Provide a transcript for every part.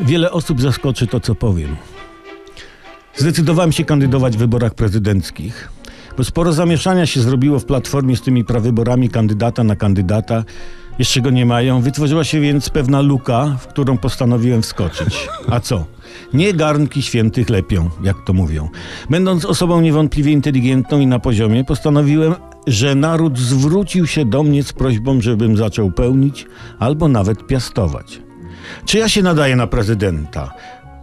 Wiele osób zaskoczy to, co powiem. Zdecydowałem się kandydować w wyborach prezydenckich, bo sporo zamieszania się zrobiło w platformie z tymi prawyborami kandydata na kandydata. Jeszcze go nie mają. Wytworzyła się więc pewna luka, w którą postanowiłem wskoczyć. A co? Nie garnki świętych lepią, jak to mówią. Będąc osobą niewątpliwie inteligentną i na poziomie, postanowiłem, że naród zwrócił się do mnie z prośbą, żebym zaczął pełnić albo nawet piastować. Czy ja się nadaję na prezydenta?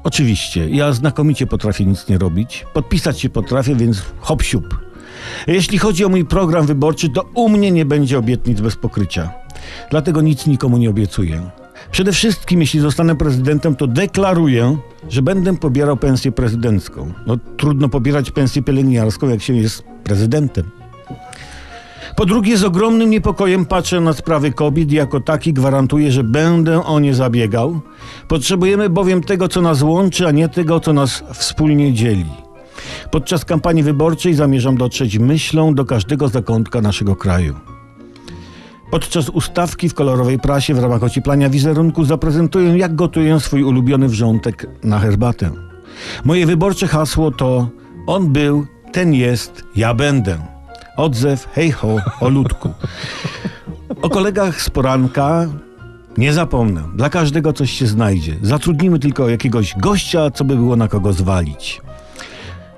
Oczywiście, ja znakomicie potrafię nic nie robić. Podpisać się potrafię, więc hop siup. Jeśli chodzi o mój program wyborczy, to u mnie nie będzie obietnic bez pokrycia. Dlatego nic nikomu nie obiecuję. Przede wszystkim, jeśli zostanę prezydentem, to deklaruję, że będę pobierał pensję prezydencką. No trudno pobierać pensję pielęgniarską, jak się jest prezydentem. Po drugie, z ogromnym niepokojem patrzę na sprawy kobiet i jako taki gwarantuję, że będę o nie zabiegał. Potrzebujemy bowiem tego, co nas łączy, a nie tego, co nas wspólnie dzieli. Podczas kampanii wyborczej zamierzam dotrzeć myślą do każdego zakątka naszego kraju. Podczas ustawki w kolorowej prasie w ramach ocieplania wizerunku zaprezentuję, jak gotuję swój ulubiony wrzątek na herbatę. Moje wyborcze hasło to on był, ten jest, ja będę. Odzew, hej ho, o ludku. O kolegach z poranka nie zapomnę. Dla każdego coś się znajdzie. Zatrudnimy tylko jakiegoś gościa, co by było na kogo zwalić.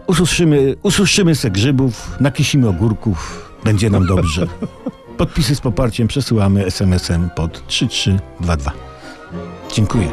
Ususzymy, ususzymy se grzybów, nakisimy ogórków, będzie nam dobrze. Podpisy z poparciem przesyłamy SMS-em pod 3322. Dziękuję.